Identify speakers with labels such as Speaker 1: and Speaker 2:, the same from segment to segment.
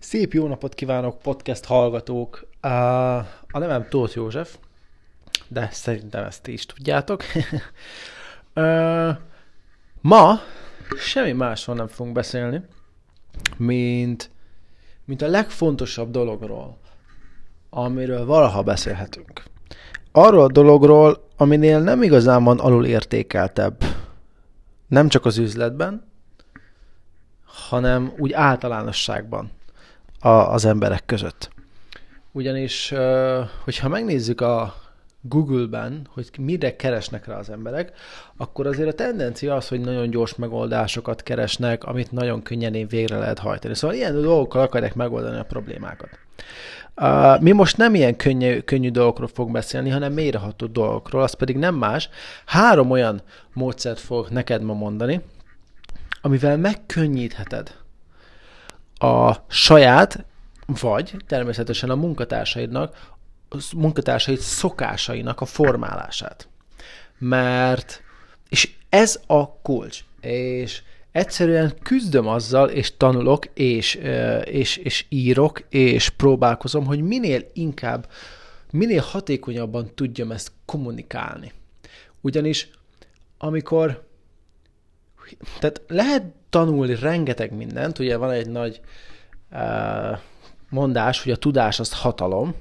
Speaker 1: Szép jó napot kívánok, podcast hallgatók! A nevem Tóth József, de szerintem ezt ti is tudjátok. ma semmi másról nem fogunk beszélni, mint, mint a legfontosabb dologról, amiről valaha beszélhetünk. Arról a dologról, aminél nem igazán van alul értékeltebb, nem csak az üzletben, hanem úgy általánosságban a, az emberek között. Ugyanis, hogyha megnézzük a Google-ben, hogy mire keresnek rá az emberek, akkor azért a tendencia az, hogy nagyon gyors megoldásokat keresnek, amit nagyon könnyen végre lehet hajtani. Szóval ilyen dolgokkal akarják megoldani a problémákat. Mi most nem ilyen könnyű, könnyű dolgokról fogunk beszélni, hanem mélyreható dolgokról, az pedig nem más. Három olyan módszert fogok neked ma mondani, amivel megkönnyítheted a saját, vagy természetesen a munkatársaidnak, a munkatársaid szokásainak a formálását. Mert, és ez a kulcs, és egyszerűen küzdöm azzal, és tanulok, és, és, és írok, és próbálkozom, hogy minél inkább, minél hatékonyabban tudjam ezt kommunikálni. Ugyanis amikor tehát lehet tanulni rengeteg mindent, ugye van egy nagy uh, mondás, hogy a tudás az hatalom,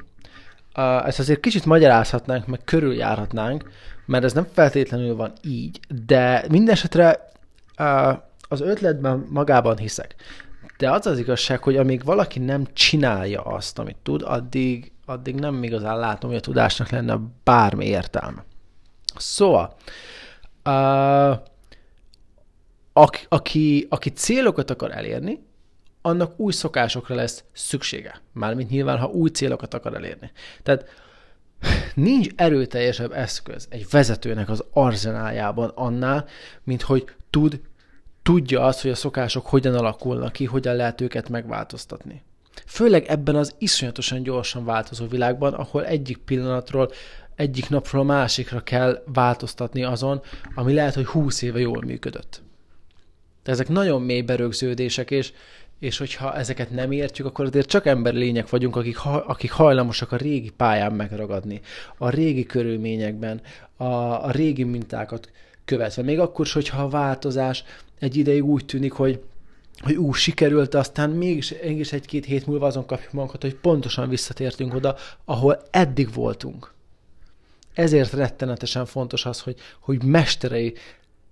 Speaker 1: uh, ezt azért kicsit magyarázhatnánk, meg körüljárhatnánk, mert ez nem feltétlenül van így, de minden esetre uh, az ötletben magában hiszek. De az az igazság, hogy amíg valaki nem csinálja azt, amit tud, addig, addig nem igazán látom, hogy a tudásnak lenne bármi értelme. Szóval, uh, aki, aki, aki célokat akar elérni, annak új szokásokra lesz szüksége. Mármint nyilván, ha új célokat akar elérni. Tehát nincs erőteljesebb eszköz egy vezetőnek az arzenájában annál, mint hogy tud, tudja azt, hogy a szokások hogyan alakulnak ki, hogyan lehet őket megváltoztatni. Főleg ebben az iszonyatosan gyorsan változó világban, ahol egyik pillanatról, egyik napról a másikra kell változtatni azon, ami lehet, hogy húsz éve jól működött. Ezek nagyon mély berögződések, és, és hogyha ezeket nem értjük, akkor azért csak emberi lények vagyunk, akik, ha, akik hajlamosak a régi pályán megragadni, a régi körülményekben, a, a régi mintákat követve. Még akkor is, hogyha a változás egy ideig úgy tűnik, hogy hogy ú, sikerült, aztán mégis, mégis egy-két hét múlva azon kapjuk magunkat, hogy pontosan visszatértünk oda, ahol eddig voltunk. Ezért rettenetesen fontos az, hogy, hogy mesterei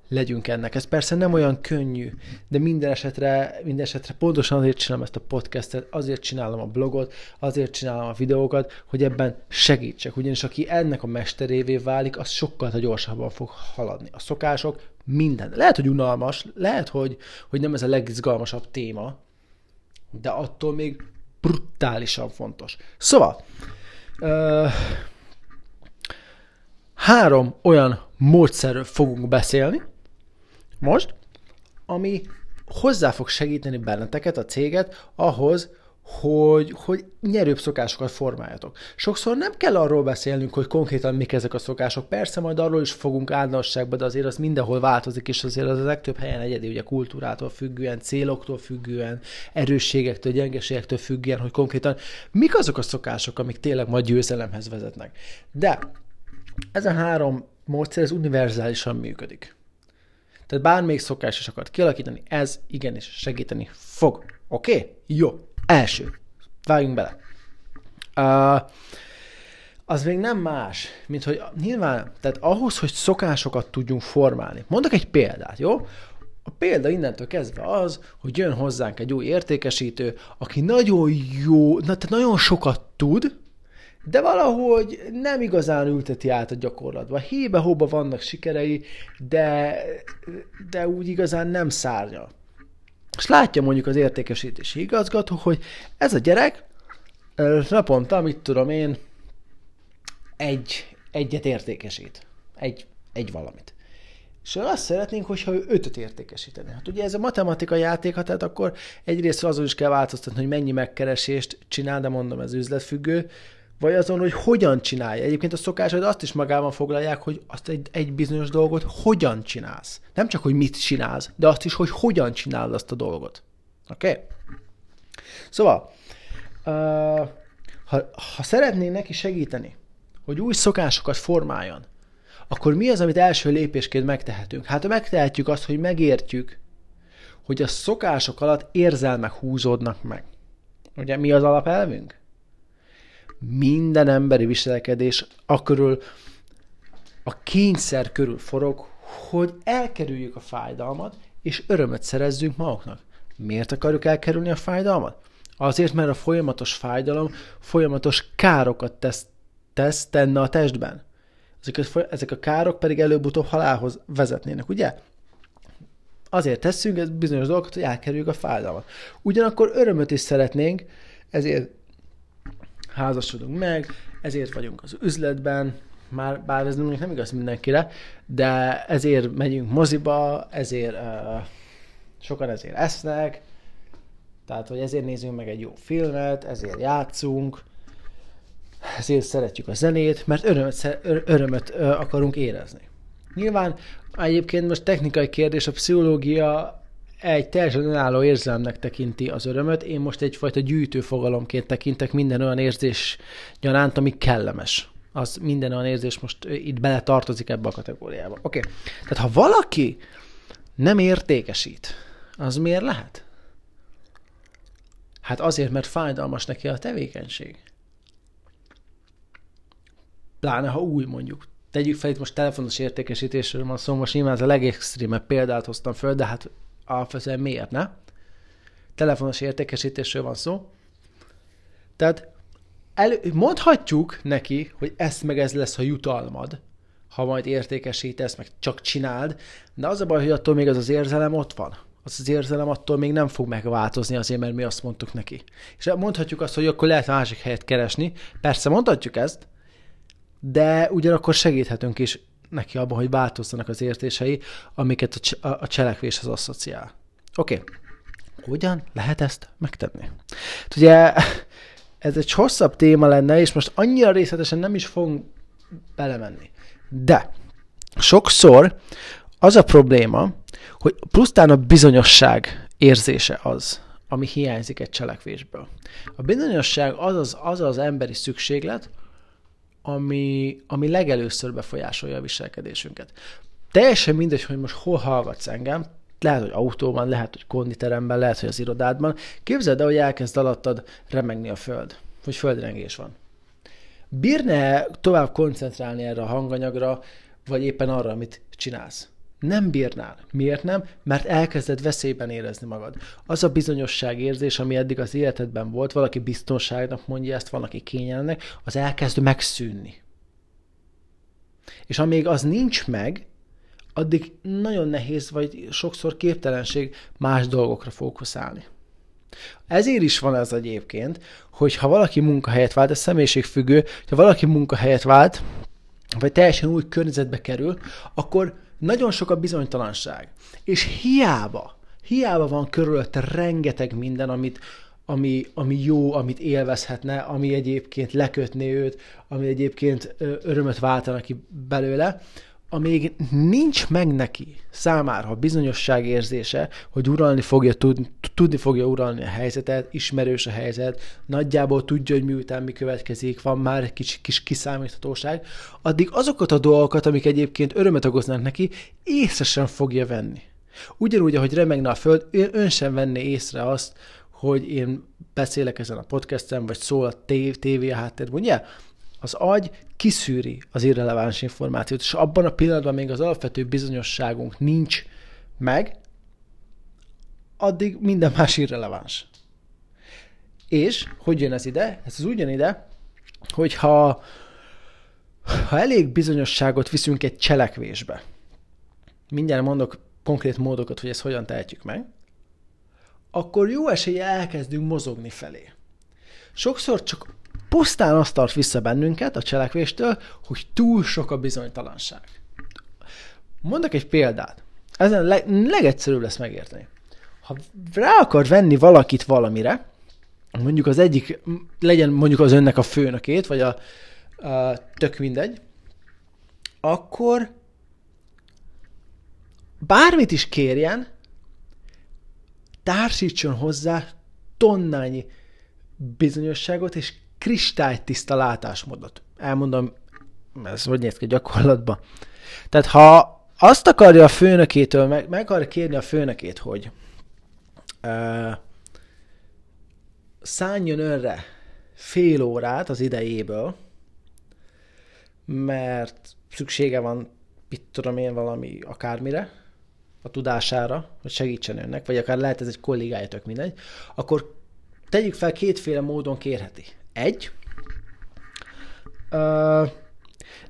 Speaker 1: legyünk ennek. Ez persze nem olyan könnyű, de minden esetre, minden esetre pontosan azért csinálom ezt a podcastet, azért csinálom a blogot, azért csinálom a videókat, hogy ebben segítsek. Ugyanis aki ennek a mesterévé válik, az sokkal gyorsabban fog haladni. A szokások, minden. Lehet, hogy unalmas, lehet, hogy, hogy nem ez a legizgalmasabb téma, de attól még brutálisan fontos. Szóval, uh, három olyan módszerről fogunk beszélni, most, ami hozzá fog segíteni benneteket, a céget, ahhoz, hogy, hogy nyerőbb szokásokat formáljatok. Sokszor nem kell arról beszélnünk, hogy konkrétan mik ezek a szokások. Persze majd arról is fogunk általánosságban, de azért az mindenhol változik, és azért az a legtöbb helyen egyedi, ugye kultúrától függően, céloktól függően, erősségektől, gyengeségektől függően, hogy konkrétan mik azok a szokások, amik tényleg majd győzelemhez vezetnek. De ez a három módszer, ez univerzálisan működik. Tehát bármelyik szokás is akart kialakítani, ez igenis segíteni fog. Oké? Okay? Jó. Első. Vágjunk bele. Uh, az még nem más, mint hogy nyilván, tehát ahhoz, hogy szokásokat tudjunk formálni. Mondok egy példát, jó? A példa innentől kezdve az, hogy jön hozzánk egy új értékesítő, aki nagyon jó, na, tehát nagyon sokat tud, de valahogy nem igazán ülteti át a gyakorlatba. Hébe-hóba vannak sikerei, de, de úgy igazán nem szárnya. És látja mondjuk az értékesítési igazgató, hogy ez a gyerek naponta, mit tudom én, egy, egyet értékesít. Egy, egy valamit. És azt szeretnénk, hogyha ő ötöt értékesíteni. Hát ugye ez a matematikai játék, tehát akkor egyrészt azon is kell változtatni, hogy mennyi megkeresést csinál, de mondom, ez üzletfüggő, vagy azon, hogy hogyan csinálja. Egyébként a szokásod azt is magában foglalják, hogy azt egy, egy bizonyos dolgot hogyan csinálsz. Nem csak, hogy mit csinálsz, de azt is, hogy hogyan csinálod azt a dolgot. Oké? Okay? Szóval, ha, ha szeretnénk neki segíteni, hogy új szokásokat formáljon, akkor mi az, amit első lépésként megtehetünk? Hát megtehetjük azt, hogy megértjük, hogy a szokások alatt érzelmek húzódnak meg. Ugye mi az alapelvünk? Minden emberi viselkedés a körül, a kényszer körül forog, hogy elkerüljük a fájdalmat, és örömöt szerezzünk maguknak. Miért akarjuk elkerülni a fájdalmat? Azért, mert a folyamatos fájdalom folyamatos károkat tesz, tesz tenne a testben. Ezek, ezek a károk pedig előbb-utóbb halálhoz vezetnének, ugye? Azért tesszünk ez bizonyos dolgokat, hogy elkerüljük a fájdalmat. Ugyanakkor örömöt is szeretnénk, ezért házasodunk meg, ezért vagyunk az üzletben, már bár ez nem, nem igaz mindenkire, de ezért megyünk moziba, ezért uh, sokan ezért esznek, tehát, hogy ezért nézünk meg egy jó filmet, ezért játszunk, ezért szeretjük a zenét, mert örömöt, örömöt akarunk érezni. Nyilván egyébként most technikai kérdés, a pszichológia egy teljesen önálló érzelmnek tekinti az örömöt, én most egyfajta gyűjtőfogalomként tekintek minden olyan érzés gyaránt, ami kellemes. Az minden olyan érzés most itt bele tartozik ebbe a kategóriába. Oké. Okay. Tehát ha valaki nem értékesít, az miért lehet? Hát azért, mert fájdalmas neki a tevékenység. Pláne, ha új mondjuk. Tegyük fel, itt most telefonos értékesítésről van szó, most nyilván ez a legextrémebb példát hoztam föl, de hát alapvetően miért ne? Telefonos értékesítésről van szó. Tehát elő, mondhatjuk neki, hogy ezt meg ez lesz a jutalmad, ha majd értékesítesz, meg csak csináld, de az a baj, hogy attól még az az érzelem ott van az az érzelem attól még nem fog megváltozni azért, mert mi azt mondtuk neki. És mondhatjuk azt, hogy akkor lehet másik helyet keresni. Persze mondhatjuk ezt, de ugyanakkor segíthetünk is neki abban, hogy változzanak az értései, amiket a, a cselekvéshez asszociál. Oké, okay. hogyan lehet ezt megtenni? Hát ugye ez egy hosszabb téma lenne, és most annyira részletesen nem is fogunk belemenni. De sokszor az a probléma, hogy pusztán a bizonyosság érzése az, ami hiányzik egy cselekvésből. A bizonyosság az az, az, az emberi szükséglet, ami, ami legelőször befolyásolja a viselkedésünket. Teljesen mindegy, hogy most hol hallgatsz engem, lehet, hogy autóban, lehet, hogy konditeremben, lehet, hogy az irodádban. Képzeld el, hogy elkezd alattad remegni a föld, hogy földrengés van. Bírne tovább koncentrálni erre a hanganyagra, vagy éppen arra, amit csinálsz? Nem bírnál. Miért nem? Mert elkezded veszélyben érezni magad. Az a bizonyosság érzés, ami eddig az életedben volt, valaki biztonságnak mondja ezt, valaki kényelnek, az elkezd megszűnni. És amíg az nincs meg, addig nagyon nehéz, vagy sokszor képtelenség más dolgokra fókuszálni. Ezért is van ez egyébként, hogy ha valaki munkahelyet vált, ez személyiségfüggő, ha valaki munkahelyet vált, vagy teljesen új környezetbe kerül, akkor nagyon sok a bizonytalanság. És hiába, hiába van körülötte rengeteg minden, amit, ami, ami jó, amit élvezhetne, ami egyébként lekötné őt, ami egyébként örömöt váltana ki belőle, amíg nincs meg neki számára a bizonyosság érzése, hogy uralni fogja, tud, tudni fogja uralni a helyzetet, ismerős a helyzet, nagyjából tudja, hogy miután mi következik, van már egy kis, kis kiszámíthatóság, addig azokat a dolgokat, amik egyébként örömet okoznak neki, észre sem fogja venni. Ugyanúgy, ahogy remegne a föld, ön sem venné észre azt, hogy én beszélek ezen a podcasten, vagy szól a tévé a háttérben, ugye? az agy kiszűri az irreleváns információt, és abban a pillanatban még az alapvető bizonyosságunk nincs meg, addig minden más irreleváns. És hogy jön ez ide? Ez az úgy jön ide, hogy ha, ha elég bizonyosságot viszünk egy cselekvésbe, mindjárt mondok konkrét módokat, hogy ezt hogyan tehetjük meg, akkor jó esélye elkezdünk mozogni felé. Sokszor csak pusztán azt tart vissza bennünket a cselekvéstől, hogy túl sok a bizonytalanság. Mondok egy példát. Ezen leg, legegyszerűbb lesz megérteni. Ha rá akar venni valakit valamire, mondjuk az egyik, legyen mondjuk az önnek a főnökét, vagy a, a tök mindegy, akkor bármit is kérjen, társítson hozzá tonnányi bizonyosságot és kristálytiszta látásmódot. Elmondom, ez hogy néz ki gyakorlatban. Tehát ha azt akarja a főnökétől, meg, meg akarja kérni a főnökét, hogy uh, szálljon önre fél órát az idejéből, mert szüksége van, mit tudom én, valami akármire, a tudására, hogy segítsen önnek, vagy akár lehet ez egy kollégája, tök mindegy, akkor tegyük fel, kétféle módon kérheti. Egy, ö,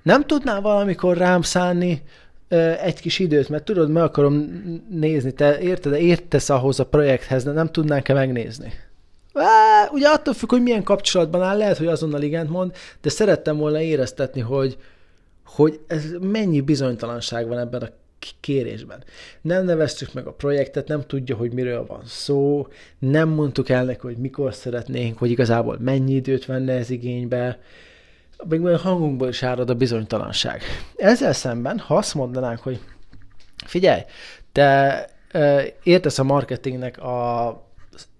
Speaker 1: nem tudná valamikor rám szánni ö, egy kis időt, mert tudod, meg akarom nézni, te érted, de értesz ahhoz a projekthez, de nem tudnánk-e megnézni? Á, ugye attól függ, hogy milyen kapcsolatban áll, lehet, hogy azonnal igent mond, de szerettem volna éreztetni, hogy, hogy ez mennyi bizonytalanság van ebben a kérésben. Nem neveztük meg a projektet, nem tudja, hogy miről van szó, nem mondtuk el neki, hogy mikor szeretnénk, hogy igazából mennyi időt venne ez igénybe, még a hangunkból is árad a bizonytalanság. Ezzel szemben, ha azt mondanánk, hogy figyelj, te értesz a marketingnek a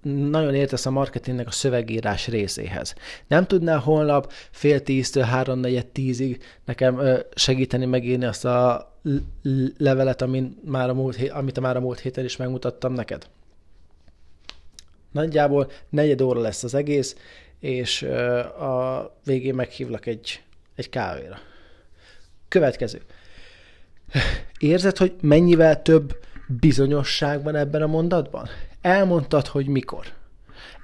Speaker 1: nagyon értesz a marketingnek a szövegírás részéhez. Nem tudnál holnap fél tíztől három negyed tízig nekem segíteni megírni azt a levelet, amit már a múlt, amit már a múlt héten is megmutattam neked? Nagyjából negyed óra lesz az egész, és a végén meghívlak egy, egy kávéra. Következő. Érzed, hogy mennyivel több bizonyosság van ebben a mondatban? Elmondtad, hogy mikor.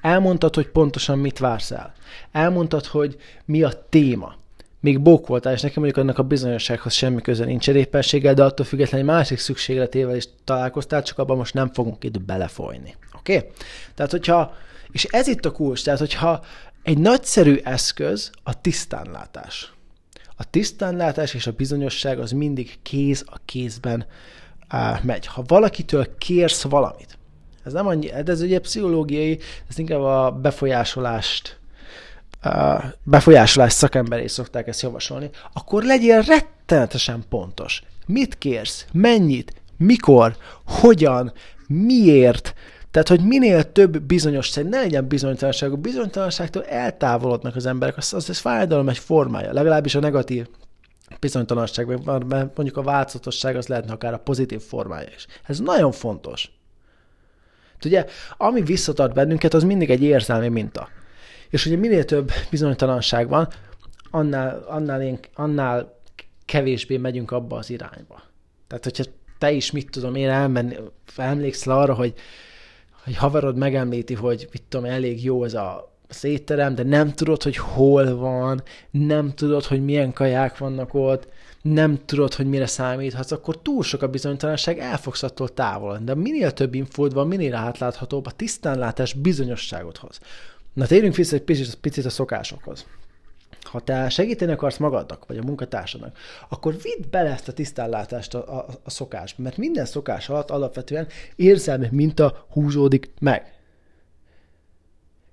Speaker 1: Elmondtad, hogy pontosan mit vársz el. Elmondtad, hogy mi a téma. Még bók voltál, és nekem mondjuk annak a bizonyossághoz semmi köze nincs éppenséggel, de attól függetlenül másik szükségletével is találkoztál, csak abban most nem fogunk itt belefolyni. Oké? Okay? Tehát, hogyha, és ez itt a kulcs, tehát, hogyha egy nagyszerű eszköz a tisztánlátás. A tisztánlátás és a bizonyosság az mindig kéz a kézben uh, megy. Ha valakitől kérsz valamit, ez nem annyi, ez ugye pszichológiai, ez inkább a befolyásolást a befolyásolás szakemberé szokták ezt javasolni, akkor legyél rettenetesen pontos. Mit kérsz? Mennyit? Mikor? Hogyan? Miért? Tehát, hogy minél több bizonyos, ne legyen bizonytalanság. A bizonytalanságtól eltávolodnak az emberek, az, az, az fájdalom egy formája, legalábbis a negatív bizonytalanság, mert mondjuk a változatosság az lehetne akár a pozitív formája is. Ez nagyon fontos. Ugye, ami visszatart bennünket, az mindig egy érzelmi minta. És ugye minél több bizonytalanság van, annál, annál, én, annál kevésbé megyünk abba az irányba. Tehát, hogyha te is, mit tudom én, elmenni, emlékszel arra, hogy, hogy haverod megemlíti, hogy mit tudom, elég jó ez a szétterem, de nem tudod, hogy hol van, nem tudod, hogy milyen kaják vannak ott, nem tudod, hogy mire számíthatsz, akkor túl sok a bizonytalanság, el fogsz attól távolodni. De minél több infód van, minél átláthatóbb a tisztánlátás bizonyosságot hoz. Na térjünk vissza egy picit, picit a szokásokhoz. Ha te segíteni akarsz magadnak, vagy a munkatársadnak, akkor vidd bele ezt a tisztánlátást a, a, a szokásba, mert minden szokás alatt alapvetően érzelmi minta húzódik meg.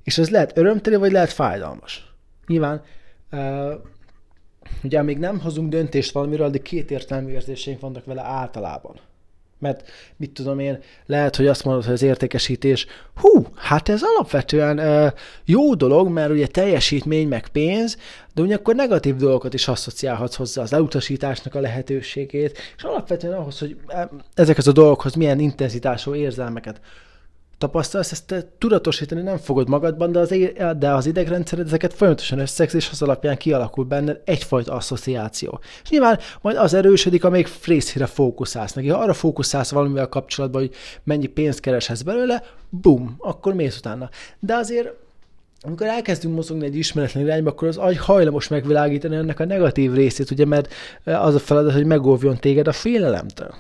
Speaker 1: És ez lehet örömteli, vagy lehet fájdalmas. Nyilván uh, Ugye még nem hozunk döntést valamiről, de két értelmű érzéseink vannak vele általában. Mert mit tudom én, lehet, hogy azt mondod, hogy az értékesítés, hú, hát ez alapvetően ö, jó dolog, mert ugye teljesítmény meg pénz, de ugyanakkor negatív dolgokat is asszociálhatsz hozzá, az elutasításnak a lehetőségét, és alapvetően ahhoz, hogy ezekhez a dolgokhoz milyen intenzitású érzelmeket tapasztalsz, ezt te tudatosítani nem fogod magadban, de az, de az idegrendszered ezeket folyamatosan összegz, és az alapján kialakul benne egyfajta asszociáció. És nyilván majd az erősödik, amíg részére fókuszálsz neki. Ha arra fókuszálsz valamivel kapcsolatban, hogy mennyi pénzt kereshetsz belőle, bum, akkor mész utána. De azért amikor elkezdünk mozogni egy ismeretlen irányba, akkor az agy hajlamos megvilágítani ennek a negatív részét, ugye, mert az a feladat, hogy megóvjon téged a félelemtől.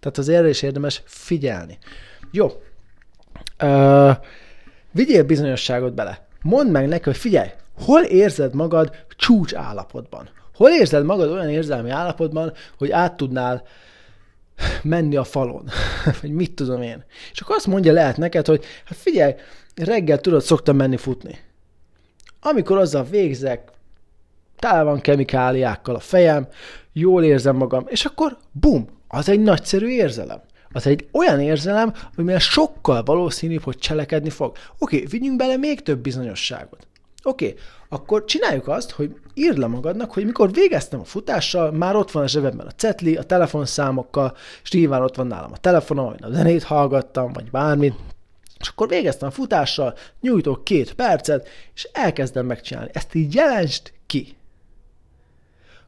Speaker 1: Tehát az erre is érdemes figyelni. Jó, Uh, vigyél bizonyosságot bele. Mondd meg neki, hogy figyelj, hol érzed magad csúcs állapotban? Hol érzed magad olyan érzelmi állapotban, hogy át tudnál menni a falon? Vagy mit tudom én? És akkor azt mondja lehet neked, hogy hát figyelj, reggel tudod, szoktam menni futni. Amikor azzal végzek, tele van kemikáliákkal a fejem, jól érzem magam, és akkor bum, az egy nagyszerű érzelem az egy olyan érzelem, amivel sokkal valószínűbb, hogy cselekedni fog. Oké, okay, vigyünk bele még több bizonyosságot. Oké, akkor csináljuk azt, hogy írd le magadnak, hogy mikor végeztem a futással, már ott van a zsebemben a cetli, a telefonszámokkal, és nyilván ott van nálam a telefonom, vagy a zenét hallgattam, vagy bármit, és akkor végeztem a futással, nyújtok két percet, és elkezdem megcsinálni. Ezt így jelensd ki.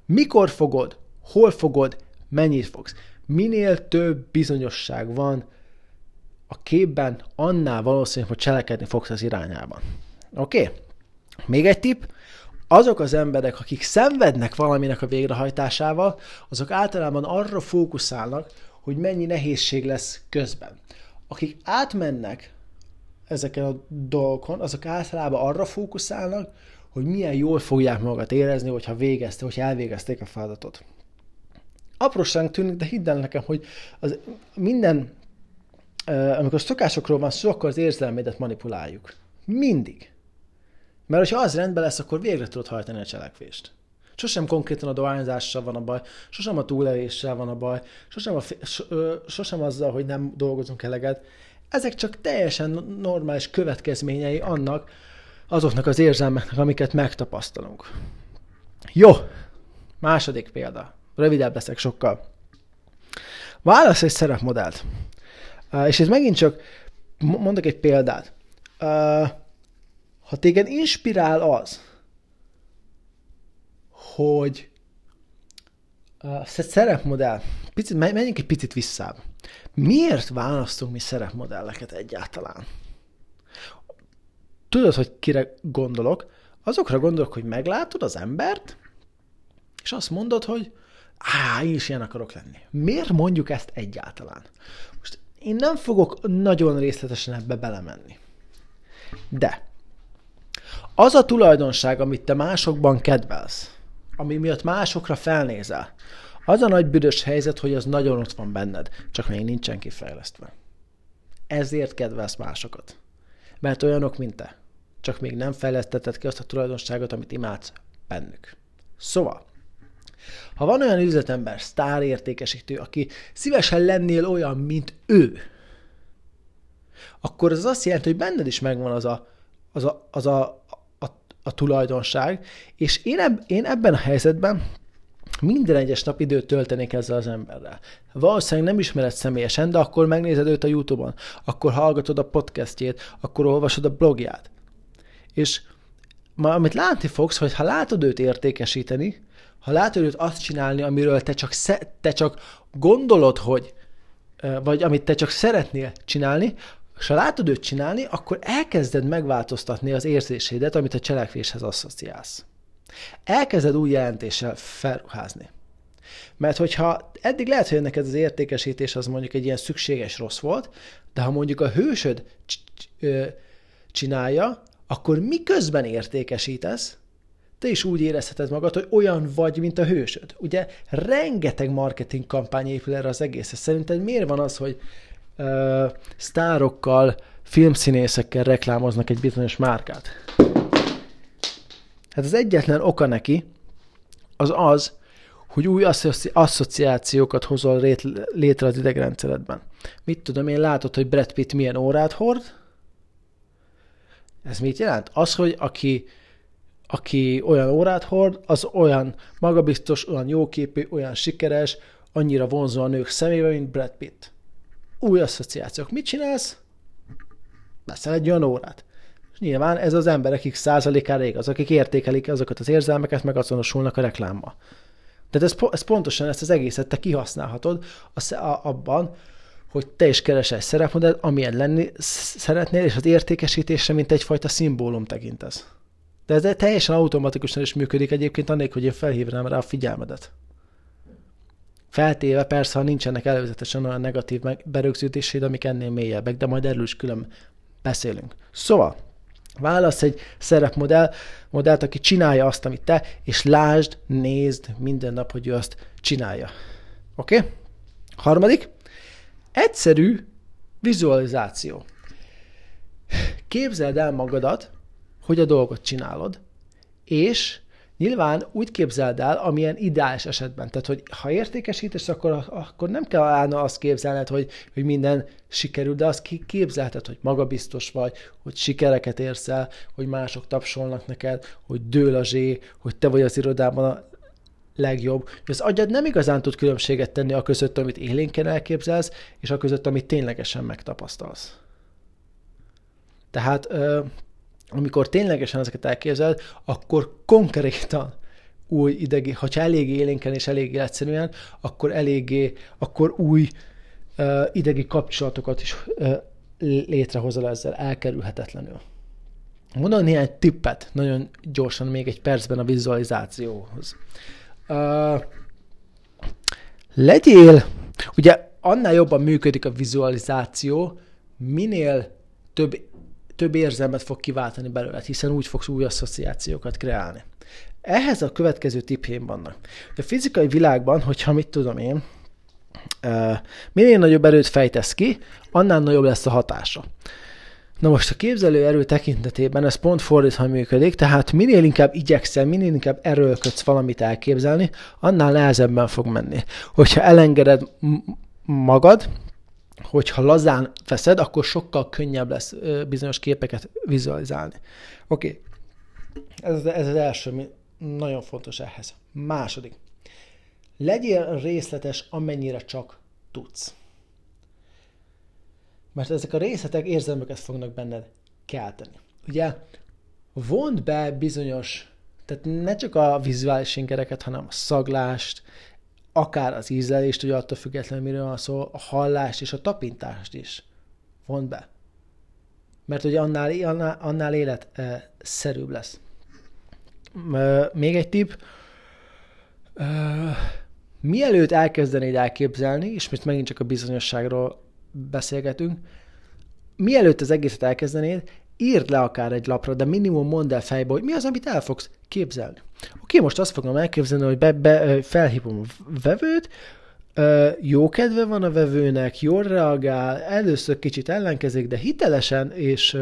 Speaker 1: Mikor fogod, hol fogod, mennyit fogsz. Minél több bizonyosság van a képben, annál valószínűleg, hogy cselekedni fogsz az irányában. Oké? Okay? Még egy tipp, azok az emberek, akik szenvednek valaminek a végrehajtásával, azok általában arra fókuszálnak, hogy mennyi nehézség lesz közben. Akik átmennek ezeken a dolgokon, azok általában arra fókuszálnak, hogy milyen jól fogják magat érezni, hogyha végezte, hogyha elvégezték a feladatot. Apróság tűnik, de hidd el nekem, hogy az minden, amikor szokásokról van szó, akkor az érzelmédet manipuláljuk. Mindig. Mert ha az rendben lesz, akkor végre tudod hajtani a cselekvést. Sosem konkrétan a dohányzással van a baj, sosem a túleléssel van a baj, sosem, a, sosem azzal, hogy nem dolgozunk eleget. Ezek csak teljesen normális következményei annak, azoknak az érzelmeknek, amiket megtapasztalunk. Jó, második példa. Rövidebb leszek sokkal. Válasz egy szerepmodellt. És ez megint csak, mondok egy példát. Ha téged inspirál az, hogy a szerepmodell, picit, menjünk egy picit visszább. Miért választunk mi szerepmodelleket egyáltalán? Tudod, hogy kire gondolok? Azokra gondolok, hogy meglátod az embert, és azt mondod, hogy á, én is ilyen akarok lenni. Miért mondjuk ezt egyáltalán? Most én nem fogok nagyon részletesen ebbe belemenni. De az a tulajdonság, amit te másokban kedvelsz, ami miatt másokra felnézel, az a nagy büdös helyzet, hogy az nagyon ott van benned, csak még nincsen kifejlesztve. Ezért kedvelsz másokat. Mert olyanok, mint te. Csak még nem fejlesztetted ki azt a tulajdonságot, amit imádsz bennük. Szóval, ha van olyan üzletember, sztárértékesítő, aki szívesen lennél olyan, mint ő, akkor az azt jelenti, hogy benned is megvan az a, az a, az a a tulajdonság, és én, eb- én ebben a helyzetben minden egyes nap időt töltenék ezzel az emberrel. Valószínűleg nem ismered személyesen, de akkor megnézed őt a YouTube-on, akkor hallgatod a podcastjét, akkor olvasod a blogját. És ma, amit látni fogsz, hogy ha látod őt értékesíteni, ha látod őt azt csinálni, amiről te csak, sze- te csak gondolod, hogy vagy amit te csak szeretnél csinálni, és ha látod őt csinálni, akkor elkezded megváltoztatni az érzésédet, amit a cselekvéshez asszociálsz. Elkezded új jelentéssel felruházni. Mert hogyha eddig lehet, hogy neked az értékesítés az mondjuk egy ilyen szükséges rossz volt, de ha mondjuk a hősöd csinálja, akkor miközben értékesítesz, te is úgy érezheted magad, hogy olyan vagy, mint a hősöd. Ugye rengeteg marketing kampány épül erre az egészre. Szerinted miért van az, hogy uh, sztárokkal, filmszínészekkel reklámoznak egy bizonyos márkát. Hát az egyetlen oka neki az az, hogy új asszociációkat hozol létre az idegrendszeredben. Mit tudom én, látod, hogy Brad Pitt milyen órát hord? Ez mit jelent? Az, hogy aki, aki olyan órát hord, az olyan magabiztos, olyan jóképű, olyan sikeres, annyira vonzó a nők szemébe, mint Brad Pitt új asszociációk. Mit csinálsz? Veszel egy olyan órát. És nyilván ez az emberek x százalékára igaz, akik értékelik azokat az érzelmeket, meg azonosulnak a reklámmal. Tehát ez, ez pontosan ezt az egészet te kihasználhatod a, a, abban, hogy te is keresel egy szerepmodellt, amilyen lenni szeretnél, és az értékesítésre, mint egyfajta szimbólum tekintesz. De ez teljesen automatikusan is működik egyébként, annélkül, hogy én felhívnám rá a figyelmedet. Feltéve persze, ha nincsenek előzetesen olyan negatív berögzítéséd, amik ennél mélyebbek, de majd erről is külön beszélünk. Szóval, válasz egy szerepmodell, modellt, aki csinálja azt, amit te, és lásd, nézd minden nap, hogy ő azt csinálja. Oké? Okay? Harmadik, egyszerű vizualizáció. Képzeld el magadat, hogy a dolgot csinálod, és Nyilván úgy képzeld el, amilyen ideális esetben. Tehát, hogy ha értékesítesz, akkor, akkor nem kell állna azt képzelned, hogy, hogy minden sikerül, de azt képzelheted, hogy magabiztos vagy, hogy sikereket érsz el, hogy mások tapsolnak neked, hogy dől a zsé, hogy te vagy az irodában a legjobb. Az agyad nem igazán tud különbséget tenni a között, amit élénken elképzelsz, és a között, amit ténylegesen megtapasztalsz. Tehát amikor ténylegesen ezeket elképzeled, akkor konkrétan új idegi, ha elég élénken és elég egyszerűen, akkor eléggé, akkor új uh, idegi kapcsolatokat is uh, létrehozol ezzel elkerülhetetlenül. Mondom néhány tippet, nagyon gyorsan, még egy percben a vizualizációhoz. Uh, legyél, ugye annál jobban működik a vizualizáció, minél több több érzelmet fog kiváltani belőle, hiszen úgy fogsz új asszociációkat kreálni. Ehhez a következő tippjén vannak. A fizikai világban, hogyha mit tudom én, minél nagyobb erőt fejtesz ki, annál nagyobb lesz a hatása. Na most a képzelő erő tekintetében ez pont fordítva működik, tehát minél inkább igyekszel, minél inkább erőlködsz valamit elképzelni, annál nehezebben fog menni. Hogyha elengeded magad, hogyha lazán veszed, akkor sokkal könnyebb lesz bizonyos képeket vizualizálni. Oké, okay. ez, ez az első, ami nagyon fontos ehhez. Második. Legyél részletes, amennyire csak tudsz. Mert ezek a részletek érzelmeket fognak benned kelteni. Ugye vond be bizonyos, tehát ne csak a vizuális ingereket, hanem a szaglást, akár az ízlelést, hogy attól függetlenül miről van szó, a hallást és a tapintást is vont be. Mert ugye annál, annál, annál életszerűbb lesz. Még egy tipp, mielőtt elkezdenéd elképzelni, és most megint csak a bizonyosságról beszélgetünk, mielőtt az egészet elkezdenéd, írd le akár egy lapra, de minimum mondd el fejbe, hogy mi az, amit el fogsz képzelni. Oké, most azt fogom elképzelni, hogy be, be, felhívom a vevőt, jó kedve van a vevőnek, jól reagál, először kicsit ellenkezik, de hitelesen és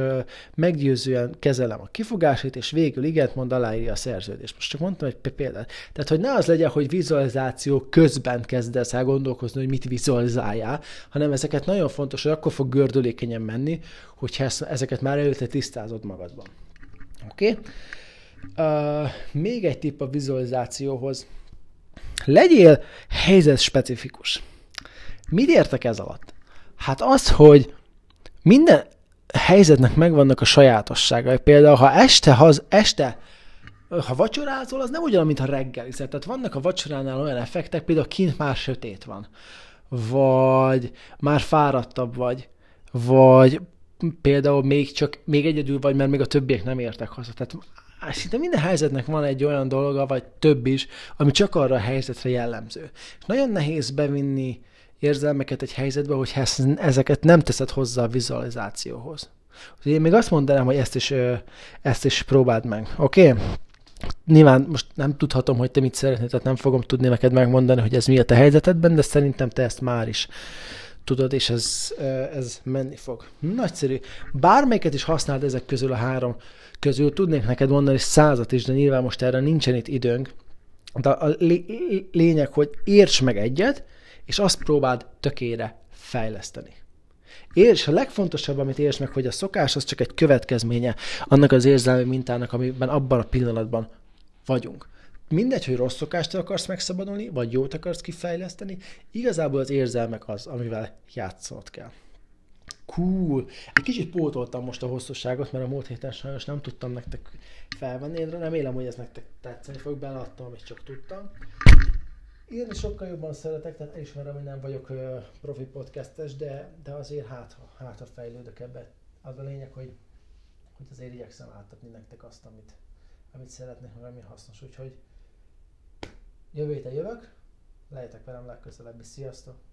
Speaker 1: meggyőzően kezelem a kifogásait, és végül igent mond, aláírja a szerződést. Most csak mondtam egy példát. Tehát, hogy ne az legyen, hogy vizualizáció közben kezdesz el gondolkozni, hogy mit vizualizáljál, hanem ezeket nagyon fontos, hogy akkor fog gördülékenyen menni, hogyha ezeket már előtte tisztázod magadban. Oké? Okay? Még egy tipp a vizualizációhoz. Legyél helyzet specifikus. Mit értek ez alatt? Hát az, hogy minden helyzetnek megvannak a sajátosságai. Például, ha este, ha az este ha vacsorázol, az nem ugyanaz, mint ha reggelized. Tehát vannak a vacsoránál olyan effektek, például kint már sötét van, vagy már fáradtabb vagy, vagy például még csak még egyedül vagy, mert még a többiek nem értek haza. Tehát szinte minden helyzetnek van egy olyan dolga, vagy több is, ami csak arra a helyzetre jellemző. És nagyon nehéz bevinni érzelmeket egy helyzetbe, hogy ezeket nem teszed hozzá a vizualizációhoz. Én még azt mondanám, hogy ezt is, ezt is próbáld meg, oké? Okay? Nyilván most nem tudhatom, hogy te mit szeretnél, tehát nem fogom tudni neked megmondani, hogy ez mi a te helyzetedben, de szerintem te ezt már is tudod, és ez, ez menni fog. Nagyszerű. Bármelyiket is használd ezek közül a három közül, tudnék neked mondani százat is, de nyilván most erre nincsen itt időnk. De a lényeg, hogy érts meg egyet, és azt próbáld tökére fejleszteni. És a legfontosabb, amit érts meg, hogy a szokás az csak egy következménye annak az érzelmi mintának, amiben abban a pillanatban vagyunk mindegy, hogy rossz szokást akarsz megszabadulni, vagy jót akarsz kifejleszteni, igazából az érzelmek az, amivel játszanod kell. Cool. Egy kicsit pótoltam most a hosszúságot, mert a múlt héten sajnos nem tudtam nektek felvenni. Én remélem, hogy ez nektek tetszeni fog, beleadtam, amit csak tudtam. Írni sokkal jobban szeretek, tehát elismerem, hogy nem vagyok uh, profi podcastes, de, de azért hát, hát ha fejlődök ebbe. Az a lényeg, hogy, hogy azért igyekszem átadni nektek azt, amit, amit szeretnék, meg ami hasznos. Úgyhogy Jövő héten jövök, lehetek velem legközelebb is. Sziasztok!